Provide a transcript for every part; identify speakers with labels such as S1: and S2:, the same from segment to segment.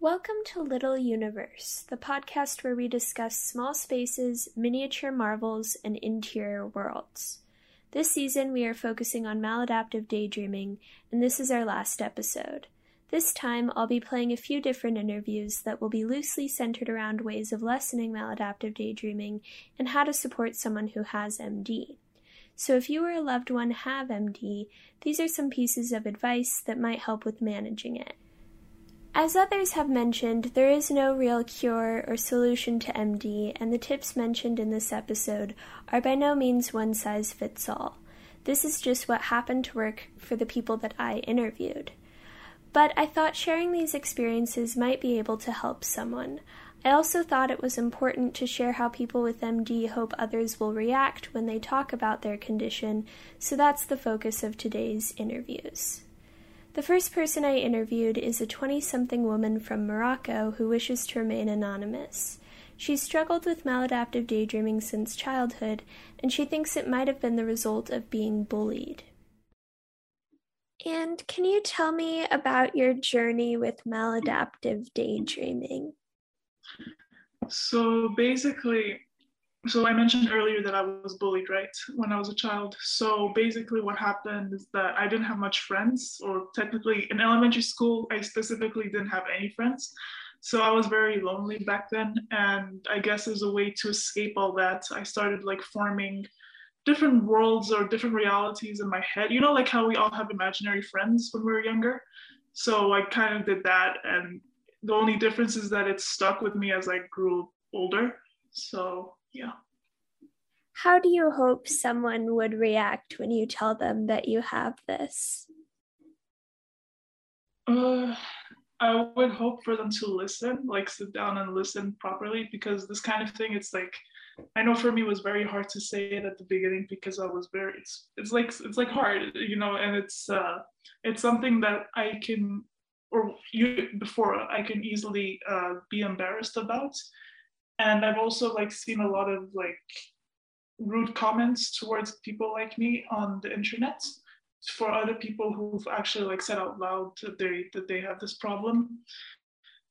S1: Welcome to Little Universe, the podcast where we discuss small spaces, miniature marvels, and interior worlds. This season, we are focusing on maladaptive daydreaming, and this is our last episode. This time, I'll be playing a few different interviews that will be loosely centered around ways of lessening maladaptive daydreaming and how to support someone who has MD. So, if you or a loved one have MD, these are some pieces of advice that might help with managing it. As others have mentioned, there is no real cure or solution to MD, and the tips mentioned in this episode are by no means one size fits all. This is just what happened to work for the people that I interviewed. But I thought sharing these experiences might be able to help someone. I also thought it was important to share how people with MD hope others will react when they talk about their condition, so that's the focus of today's interviews. The first person I interviewed is a 20 something woman from Morocco who wishes to remain anonymous. She's struggled with maladaptive daydreaming since childhood, and she thinks it might have been the result of being bullied. And can you tell me about your journey with maladaptive daydreaming?
S2: So basically, so I mentioned earlier that I was bullied, right, when I was a child. So basically, what happened is that I didn't have much friends, or technically in elementary school, I specifically didn't have any friends. So I was very lonely back then. And I guess as a way to escape all that, I started like forming different worlds or different realities in my head. You know, like how we all have imaginary friends when we were younger. So I kind of did that. And the only difference is that it stuck with me as I grew older. So yeah.
S1: How do you hope someone would react when you tell them that you have this?
S2: Uh, I would hope for them to listen, like sit down and listen properly, because this kind of thing, it's like, I know for me it was very hard to say it at the beginning because I was very, it's, it's like, it's like hard, you know, and it's, uh, it's something that I can, or you before I can easily uh, be embarrassed about and i've also like seen a lot of like rude comments towards people like me on the internet for other people who've actually like said out loud that they that they have this problem.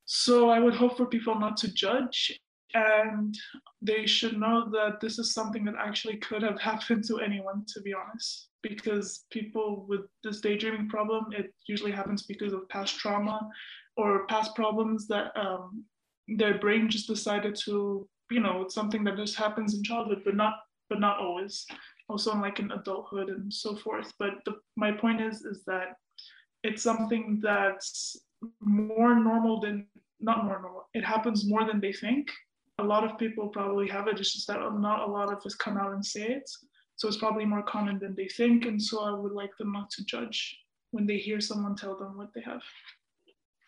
S2: So i would hope for people not to judge and they should know that this is something that actually could have happened to anyone to be honest because people with this daydreaming problem it usually happens because of past trauma or past problems that um, their brain just decided to you know it's something that just happens in childhood but not but not always. Also in like in adulthood and so forth. But the, my point is is that it's something that's more normal than not more normal it happens more than they think. A lot of people probably have it it's just that not a lot of us come out and say it. So it's probably more common than they think and so i would like them not to judge when they hear someone tell them what they have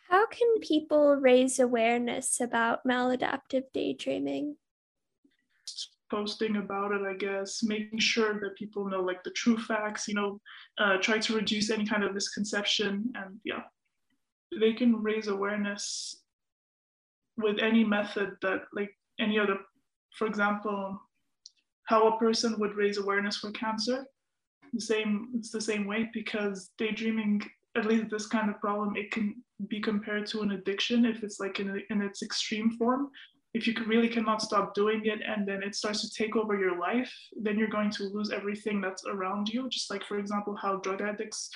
S1: how can people raise awareness about maladaptive daydreaming?
S2: Posting about it, I guess, making sure that people know like the true facts, you know, uh, try to reduce any kind of misconception. And yeah, they can raise awareness with any method that, like any other, for example, how a person would raise awareness for cancer. The same, it's the same way because daydreaming at least this kind of problem, it can be compared to an addiction if it's like in, in its extreme form. If you really cannot stop doing it and then it starts to take over your life, then you're going to lose everything that's around you. Just like, for example, how drug addicts.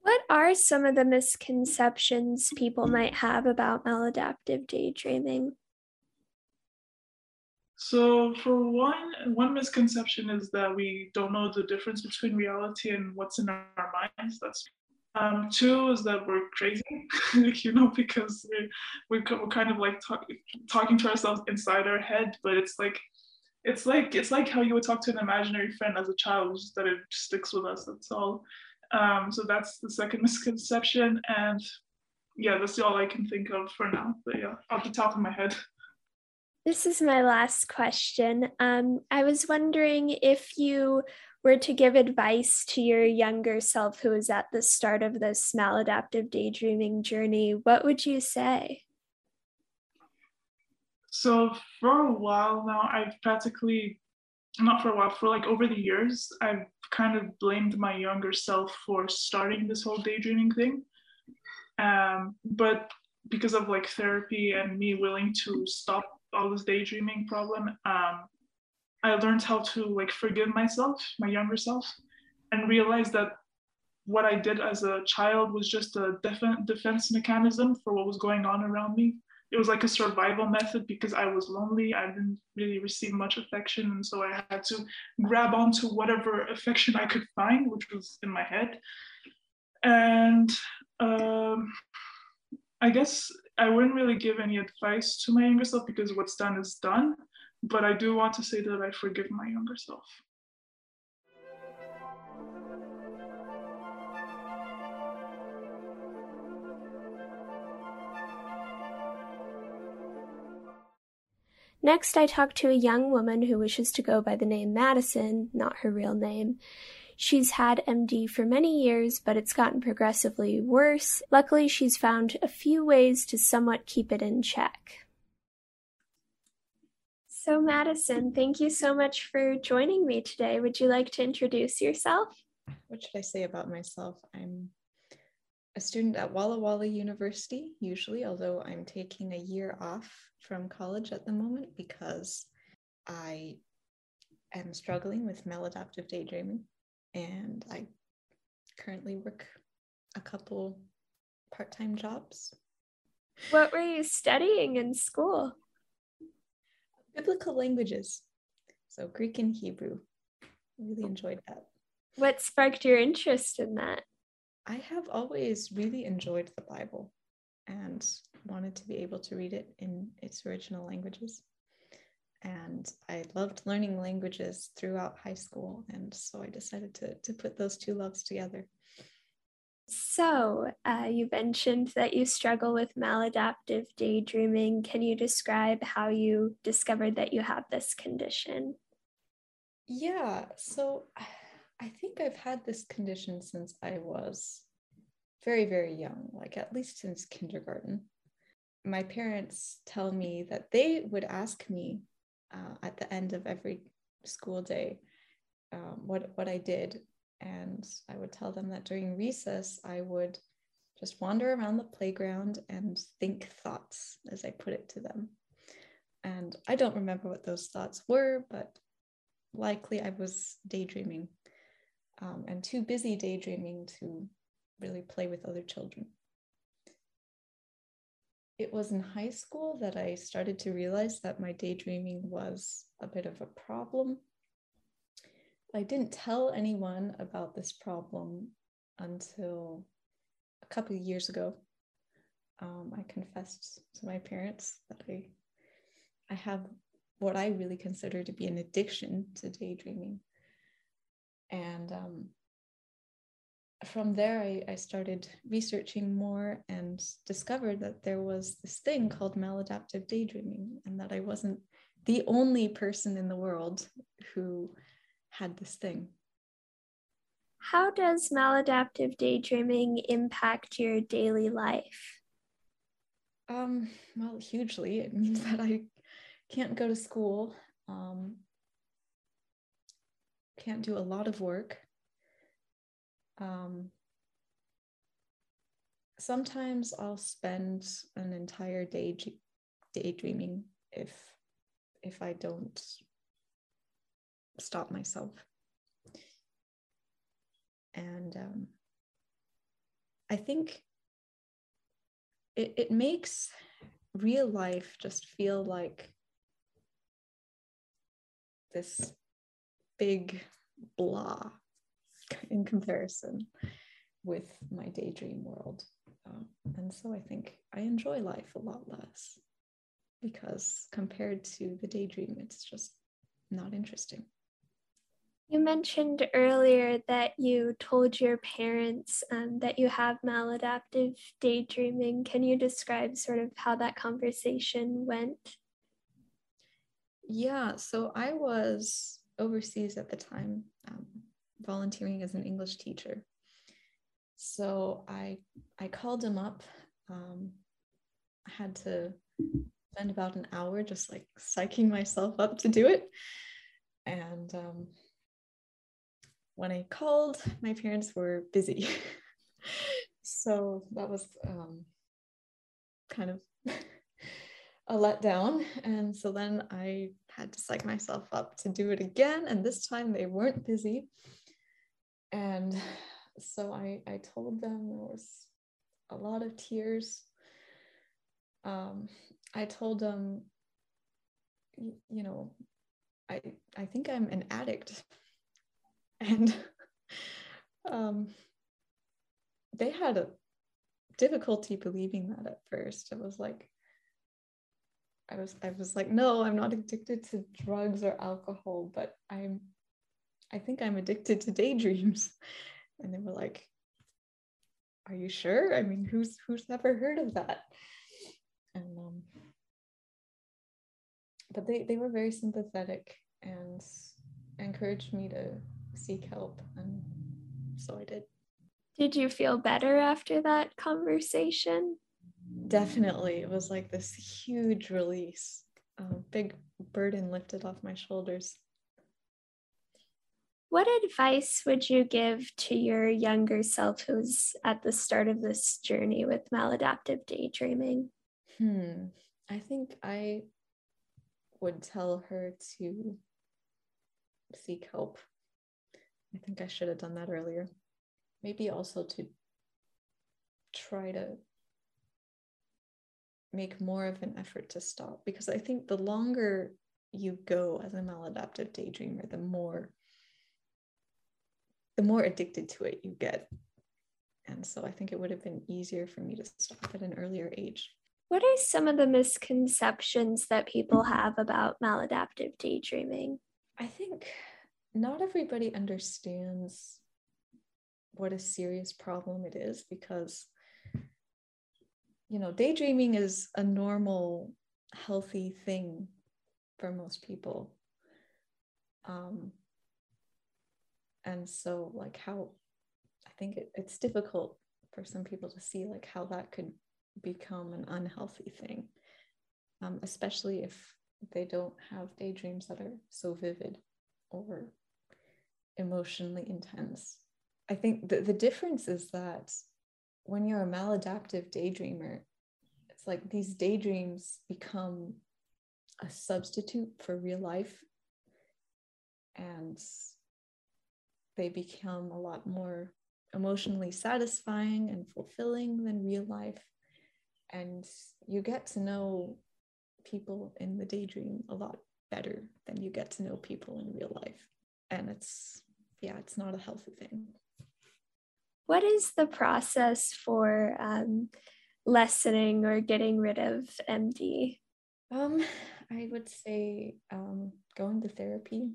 S1: What are some of the misconceptions people might have about maladaptive daydreaming?
S2: So for one, one misconception is that we don't know the difference between reality and what's in our minds. That's um, two is that we're crazy, you know, because we, we're, kind of like talk, talking to ourselves inside our head, but it's like, it's like it's like how you would talk to an imaginary friend as a child, just that it sticks with us. That's all. Um, so that's the second misconception, and yeah, that's all I can think of for now. But yeah, off the top of my head.
S1: This is my last question. Um, I was wondering if you were to give advice to your younger self who was at the start of this maladaptive daydreaming journey, what would you say?
S2: So, for a while now, I've practically, not for a while, for like over the years, I've kind of blamed my younger self for starting this whole daydreaming thing. Um, but because of like therapy and me willing to stop all this daydreaming problem, um, I learned how to like forgive myself, my younger self, and realize that what I did as a child was just a def- defense mechanism for what was going on around me. It was like a survival method because I was lonely. I didn't really receive much affection. And so I had to grab onto whatever affection I could find, which was in my head. And um, I guess I wouldn't really give any advice to my younger self because what's done is done. But I do want to say that I forgive my younger self.
S1: Next, I talked to a young woman who wishes to go by the name Madison, not her real name. She's had MD for many years, but it's gotten progressively worse. Luckily, she's found a few ways to somewhat keep it in check. So, Madison, thank you so much for joining me today. Would you like to introduce yourself?
S3: What should I say about myself? I'm a student at Walla Walla University, usually, although I'm taking a year off from college at the moment because I am struggling with maladaptive daydreaming and I currently work a couple part time jobs.
S1: What were you studying in school?
S3: Biblical languages. So Greek and Hebrew. Really enjoyed that.
S1: What sparked your interest in that?
S3: I have always really enjoyed the Bible and wanted to be able to read it in its original languages. And I loved learning languages throughout high school. And so I decided to, to put those two loves together.
S1: So, uh, you mentioned that you struggle with maladaptive daydreaming. Can you describe how you discovered that you have this condition?
S3: Yeah, so I think I've had this condition since I was very, very young, like at least since kindergarten. My parents tell me that they would ask me uh, at the end of every school day um, what, what I did. And I would tell them that during recess, I would just wander around the playground and think thoughts, as I put it to them. And I don't remember what those thoughts were, but likely I was daydreaming um, and too busy daydreaming to really play with other children. It was in high school that I started to realize that my daydreaming was a bit of a problem. I didn't tell anyone about this problem until a couple of years ago. Um, I confessed to my parents that I, I have what I really consider to be an addiction to daydreaming. And um, from there, I, I started researching more and discovered that there was this thing called maladaptive daydreaming, and that I wasn't the only person in the world who had this thing.
S1: How does maladaptive daydreaming impact your daily life?
S3: Um, well, hugely. It means that I can't go to school. Um, can't do a lot of work. Um, sometimes I'll spend an entire day daydreaming if if I don't stop myself. And um, I think it, it makes real life just feel like this big blah in comparison with my daydream world. Um, and so I think I enjoy life a lot less because compared to the daydream, it's just not interesting.
S1: You mentioned earlier that you told your parents um, that you have maladaptive daydreaming. Can you describe sort of how that conversation went?
S3: Yeah, so I was overseas at the time, um, volunteering as an English teacher. So I I called him up. Um, I had to spend about an hour just like psyching myself up to do it. And um, when I called, my parents were busy. so that was um, kind of a letdown. And so then I had to psych myself up to do it again. And this time they weren't busy. And so I, I told them there was a lot of tears. Um, I told them, you know, I, I think I'm an addict. And um, they had a difficulty believing that at first. It was like, I was I was like, no, I'm not addicted to drugs or alcohol, but I'm I think I'm addicted to daydreams. And they were like, Are you sure? I mean, who's who's never heard of that? And um but they, they were very sympathetic and encouraged me to seek help. And so I did.
S1: Did you feel better after that conversation?
S3: Definitely. It was like this huge release, a big burden lifted off my shoulders.
S1: What advice would you give to your younger self who's at the start of this journey with maladaptive daydreaming?
S3: Hmm. I think I would tell her to seek help. I think I should have done that earlier. Maybe also to try to make more of an effort to stop because I think the longer you go as a maladaptive daydreamer, the more the more addicted to it you get. And so I think it would have been easier for me to stop at an earlier age.
S1: What are some of the misconceptions that people have about maladaptive daydreaming?
S3: I think not everybody understands what a serious problem it is because you know daydreaming is a normal healthy thing for most people. Um and so like how i think it, it's difficult for some people to see like how that could become an unhealthy thing um, especially if they don't have daydreams that are so vivid or emotionally intense i think the, the difference is that when you're a maladaptive daydreamer, it's like these daydreams become a substitute for real life and they become a lot more emotionally satisfying and fulfilling than real life. And you get to know people in the daydream a lot better than you get to know people in real life. And it's, yeah, it's not a healthy thing
S1: what is the process for um, lessening or getting rid of MD?
S3: Um, I would say um, going to therapy.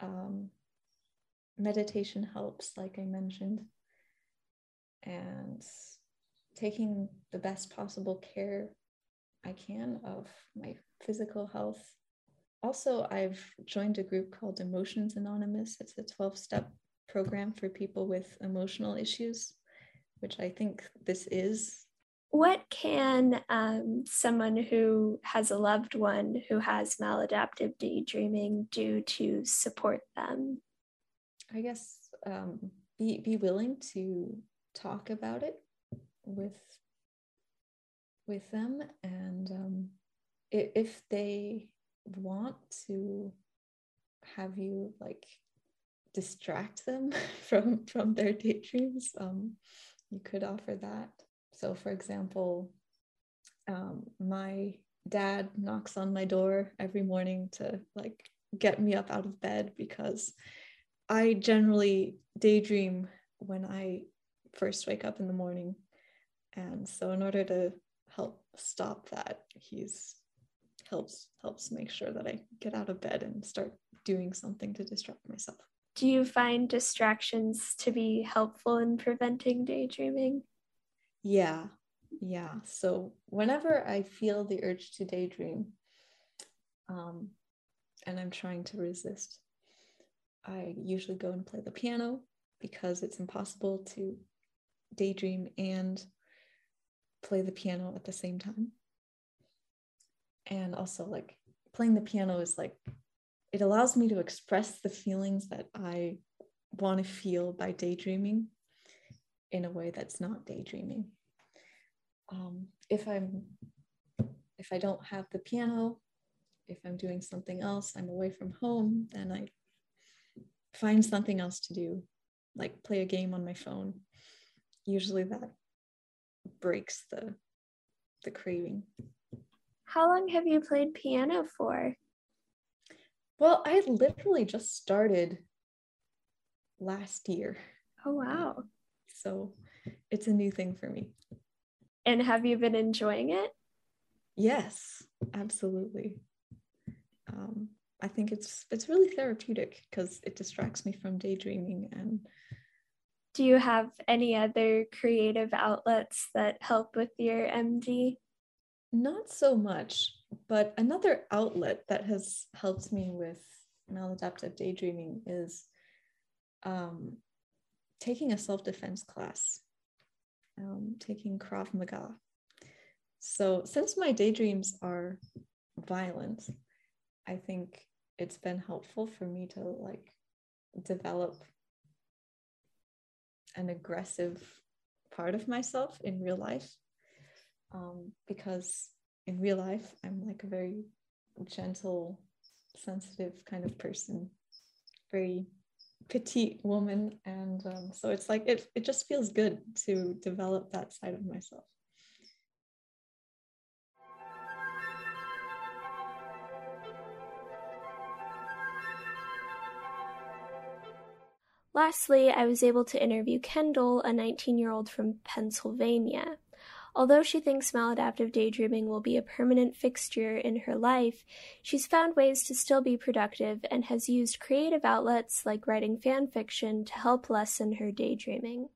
S3: Um, meditation helps, like I mentioned, and taking the best possible care I can of my physical health. Also, I've joined a group called Emotions Anonymous. It's a 12 step program for people with emotional issues, which I think this is.
S1: What can um, someone who has a loved one who has maladaptive daydreaming do to support them?
S3: I guess um, be, be willing to talk about it with with them and um, if they want to have you like distract them from from their daydreams um, you could offer that. So for example um, my dad knocks on my door every morning to like get me up out of bed because i generally daydream when i first wake up in the morning. And so in order to help stop that he's helps helps make sure that i get out of bed and start doing something to distract myself
S1: do you find distractions to be helpful in preventing daydreaming?
S3: Yeah, yeah. So whenever I feel the urge to daydream, um, and I'm trying to resist, I usually go and play the piano because it's impossible to daydream and play the piano at the same time. And also, like, playing the piano is like it allows me to express the feelings that I want to feel by daydreaming in a way that's not daydreaming. um, if I'm if I don't have the piano, if I'm doing something else, I'm away from home, then I find something else to do, like play a game on my phone. Usually that breaks the the craving.
S1: How long have you played piano for?
S3: Well, I literally just started last year.
S1: Oh wow.
S3: So it's a new thing for me.
S1: And have you been enjoying it?
S3: Yes, absolutely. Um, I think it's it's really therapeutic because it distracts me from daydreaming and
S1: do you have any other creative outlets that help with your MD?
S3: Not so much, but another outlet that has helped me with maladaptive daydreaming is um, taking a self defense class, um, taking Krav Maga. So, since my daydreams are violent, I think it's been helpful for me to like develop an aggressive part of myself in real life because in real life i'm like a very gentle sensitive kind of person very petite woman and um, so it's like it, it just feels good to develop that side of myself
S1: Lastly, I was able to interview Kendall, a 19 year old from Pennsylvania. Although she thinks maladaptive daydreaming will be a permanent fixture in her life, she's found ways to still be productive and has used creative outlets like writing fan fiction to help lessen her daydreaming.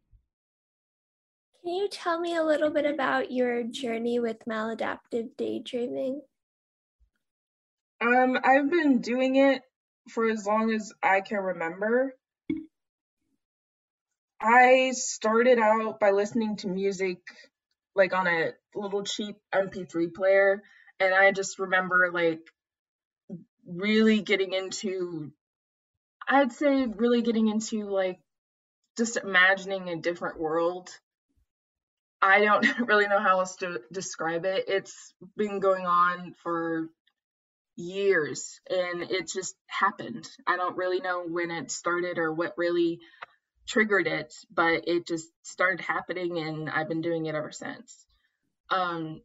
S1: Can you tell me a little bit about your journey with maladaptive daydreaming?
S4: Um, I've been doing it for as long as I can remember. I started out by listening to music like on a little cheap MP3 player and I just remember like really getting into I'd say really getting into like just imagining a different world. I don't really know how else to describe it. It's been going on for years and it just happened. I don't really know when it started or what really triggered it, but it just started happening and I've been doing it ever since. Um,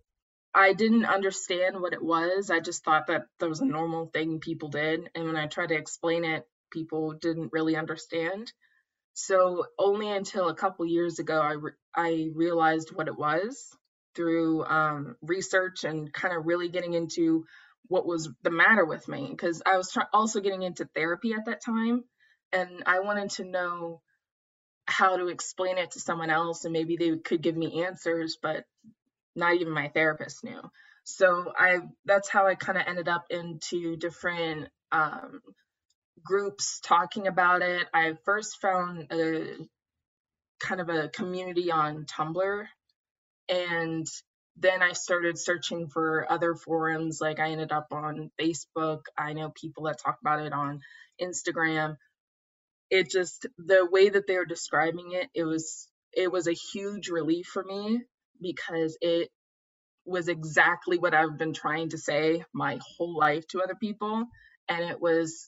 S4: I didn't understand what it was. I just thought that that was a normal thing people did. And when I tried to explain it, people didn't really understand. So only until a couple years ago, I, re- I realized what it was through um, research and kind of really getting into what was the matter with me. Because I was also getting into therapy at that time. And I wanted to know how to explain it to someone else and maybe they could give me answers but not even my therapist knew. So i that's how i kind of ended up into different um, groups talking about it. I first found a kind of a community on tumblr and then i started searching for other forums. Like i ended up on facebook. I know people that talk about it on instagram it just the way that they were describing it it was it was a huge relief for me because it was exactly what I've been trying to say my whole life to other people and it was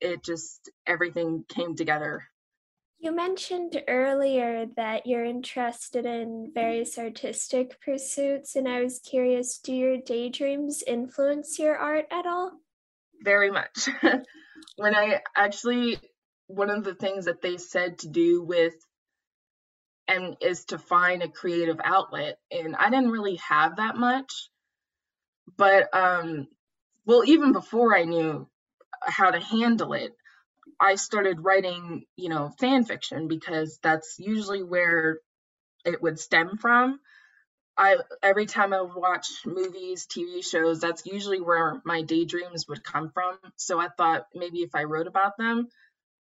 S4: it just everything came together
S1: you mentioned earlier that you're interested in various artistic pursuits, and I was curious do your daydreams influence your art at all?
S4: Very much. when I actually one of the things that they said to do with MD is to find a creative outlet and i didn't really have that much but um well even before i knew how to handle it i started writing you know fan fiction because that's usually where it would stem from. I every time i would watch movies tv shows that's usually where my daydreams would come from. So i thought maybe if i wrote about them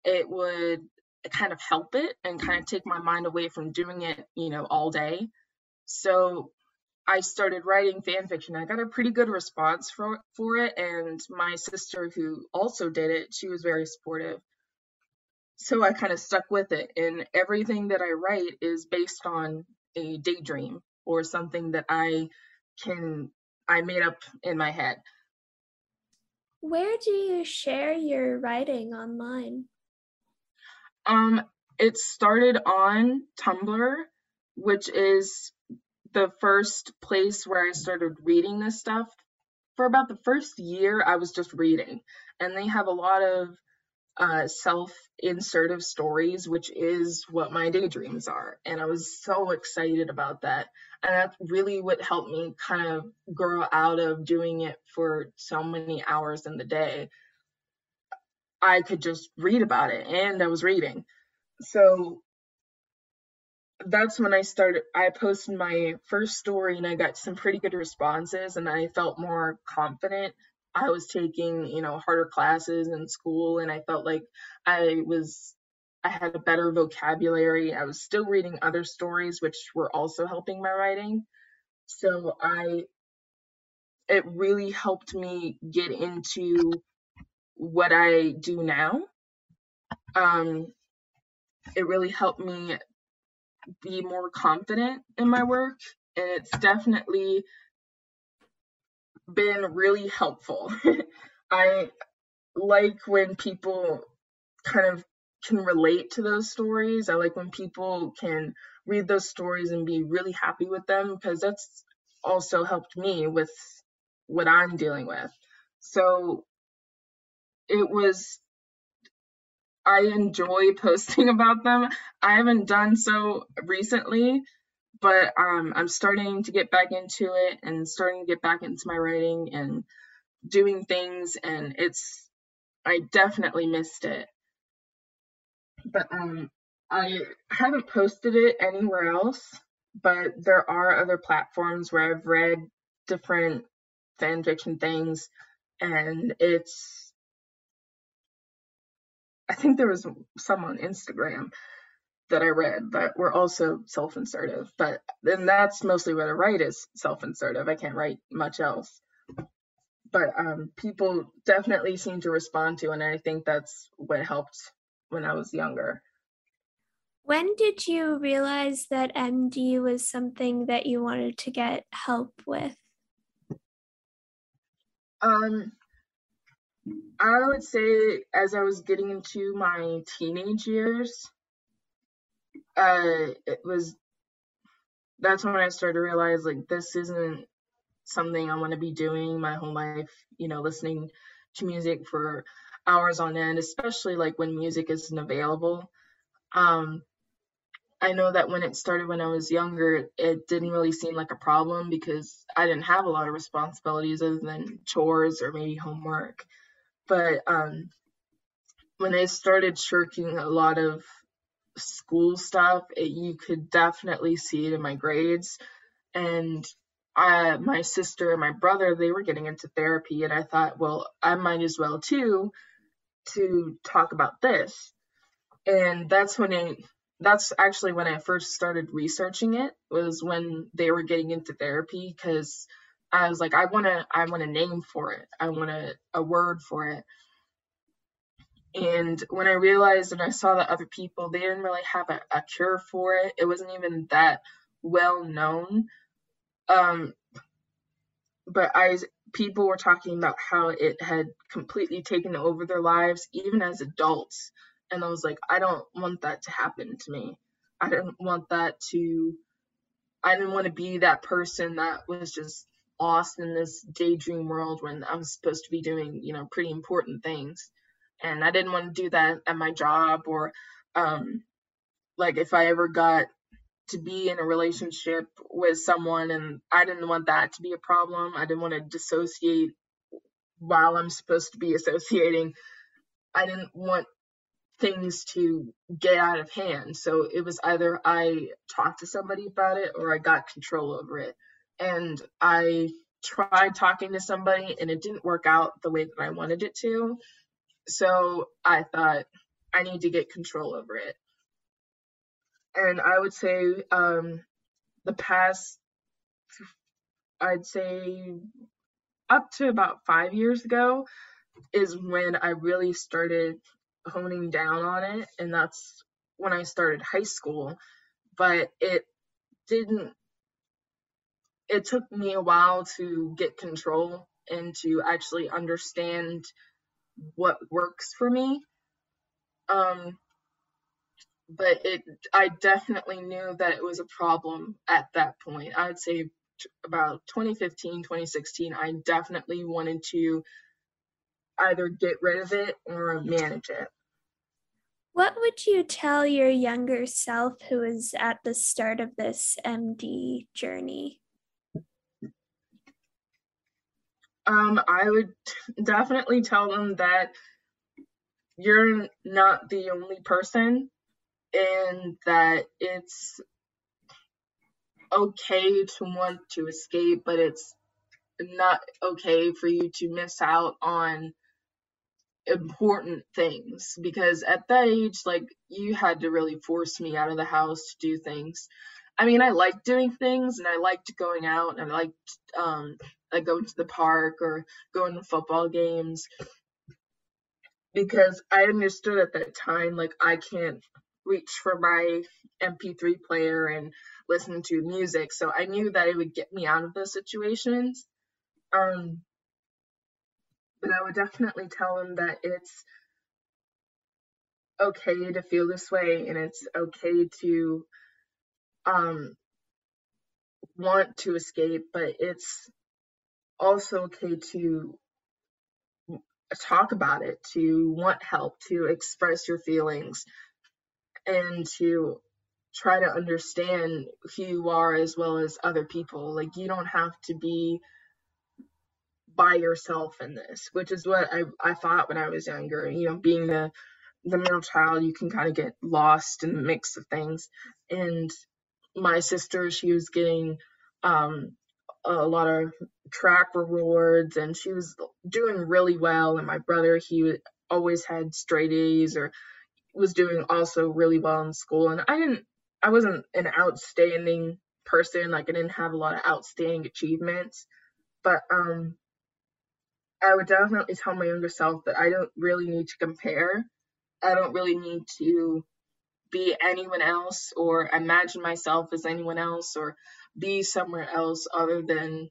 S4: it would kind of help it and kind of take my mind away from doing it, you know, all day. So I started writing fan fiction. I got a pretty good response for for it, and my sister, who also did it, she was very supportive. So I kind of stuck with it, and everything that I write is based on a daydream or something that I can I made up in my head.
S1: Where do you share your writing online?
S4: Um, it started on Tumblr, which is the first place where I started reading this stuff. For about the first year, I was just reading, and they have a lot of uh, self insertive stories, which is what my daydreams are. And I was so excited about that. And that's really what helped me kind of grow out of doing it for so many hours in the day. I could just read about it, and I was reading. So that's when I started. I posted my first story and I got some pretty good responses, and I felt more confident I was taking, you know, harder classes in school and I felt like I was I had a better vocabulary. I was still reading other stories which were also helping my writing. So I it really helped me get into what I do now. Um it really helped me be more confident in my work and it's definitely been really helpful. I like when people kind of can relate to those stories. I like when people can read those stories and be really happy with them because that's also helped me with what I'm dealing with. So it was I enjoy posting about them. I haven't done so recently but um, I'm starting to get back into it and starting to get back into my writing and doing things, and it's I definitely missed it. But um, I haven't posted it anywhere else, but there are other platforms where I've read different fan fiction things, and it's I think there was some on Instagram that I read that were also self-insertive. But then that's mostly what I write is self-insertive. I can't write much else. But um, people definitely seem to respond to, and I think that's what helped when I was younger.
S1: When did you realize that MD was something that you wanted to get help with?
S4: Um, I would say as I was getting into my teenage years, uh, it was that's when I started to realize like this isn't something I want to be doing my whole life. You know, listening to music for hours on end, especially like when music isn't available. Um, I know that when it started when I was younger, it didn't really seem like a problem because I didn't have a lot of responsibilities other than chores or maybe homework. But um, when I started shirking a lot of school stuff, it, you could definitely see it in my grades. And I, my sister and my brother, they were getting into therapy, and I thought, well, I might as well too, to talk about this. And that's when it, that's actually when I first started researching it. Was when they were getting into therapy because I was like, I want to, I want a name for it. I want a, a word for it. And when I realized and I saw that other people, they didn't really have a, a cure for it. It wasn't even that well known. Um, but I people were talking about how it had completely taken over their lives, even as adults. And I was like, I don't want that to happen to me. I didn't want that to. I didn't want to be that person that was just lost in this daydream world when I'm supposed to be doing, you know, pretty important things and I didn't want to do that at my job or um, like if I ever got to be in a relationship with someone and I didn't want that to be a problem. I didn't want to dissociate while I'm supposed to be associating. I didn't want things to get out of hand. So it was either I talked to somebody about it or I got control over it. And I tried talking to somebody and it didn't work out the way that I wanted it to. So I thought I need to get control over it. And I would say um, the past, I'd say up to about five years ago, is when I really started honing down on it. And that's when I started high school. But it didn't it took me a while to get control and to actually understand what works for me. Um, but it, I definitely knew that it was a problem at that point. I would say about 2015, 2016, I definitely wanted to either get rid of it or manage it.
S1: What would you tell your younger self who was at the start of this MD journey?
S4: Um, I would definitely tell them that you're not the only person and that it's okay to want to escape, but it's not okay for you to miss out on important things because at that age like you had to really force me out of the house to do things. I mean i liked doing things and i liked going out and i liked um like going to the park or going to football games. Because i understood at that time like i can't reach for my mp3 player and listen to music. So i knew that it would get me out of those situations. Um, but I would definitely tell him that it's okay to feel this way and it's okay to um, want to escape, but it's also okay to talk about it, to want help, to express your feelings, and to try to understand who you are as well as other people. Like, you don't have to be by yourself in this, which is what I, I thought when I was younger. You know, being the the middle child, you can kind of get lost in the mix of things. And my sister, she was getting um, a lot of track rewards, and she was doing really well. And my brother, he always had straight A's or was doing also really well in school. And I didn't, I wasn't an outstanding person. Like I didn't have a lot of outstanding achievements, but um, I would definitely tell my younger self that I don't really need to compare. I don't really need to be anyone else or imagine myself as anyone else or be somewhere else other than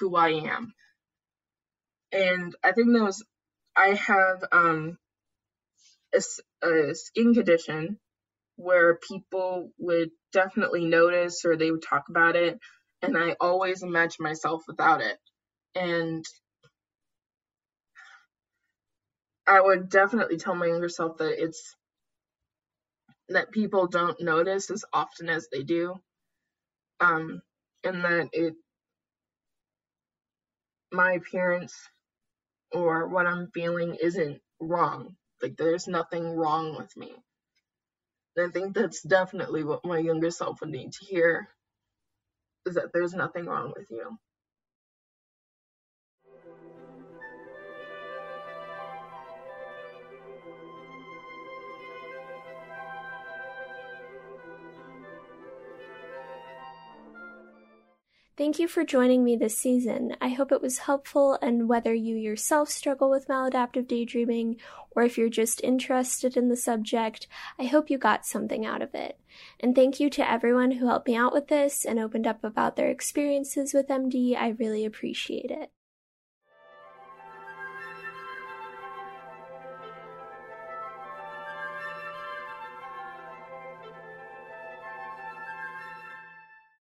S4: who I am. And I think that was, I have um, a, a skin condition where people would definitely notice or they would talk about it. And I always imagine myself without it. And I would definitely tell my younger self that it's that people don't notice as often as they do. Um, and that it my appearance or what I'm feeling isn't wrong. Like there's nothing wrong with me. And I think that's definitely what my younger self would need to hear is that there's nothing wrong with you.
S1: Thank you for joining me this season. I hope it was helpful, and whether you yourself struggle with maladaptive daydreaming or if you're just interested in the subject, I hope you got something out of it. And thank you to everyone who helped me out with this and opened up about their experiences with MD. I really appreciate it.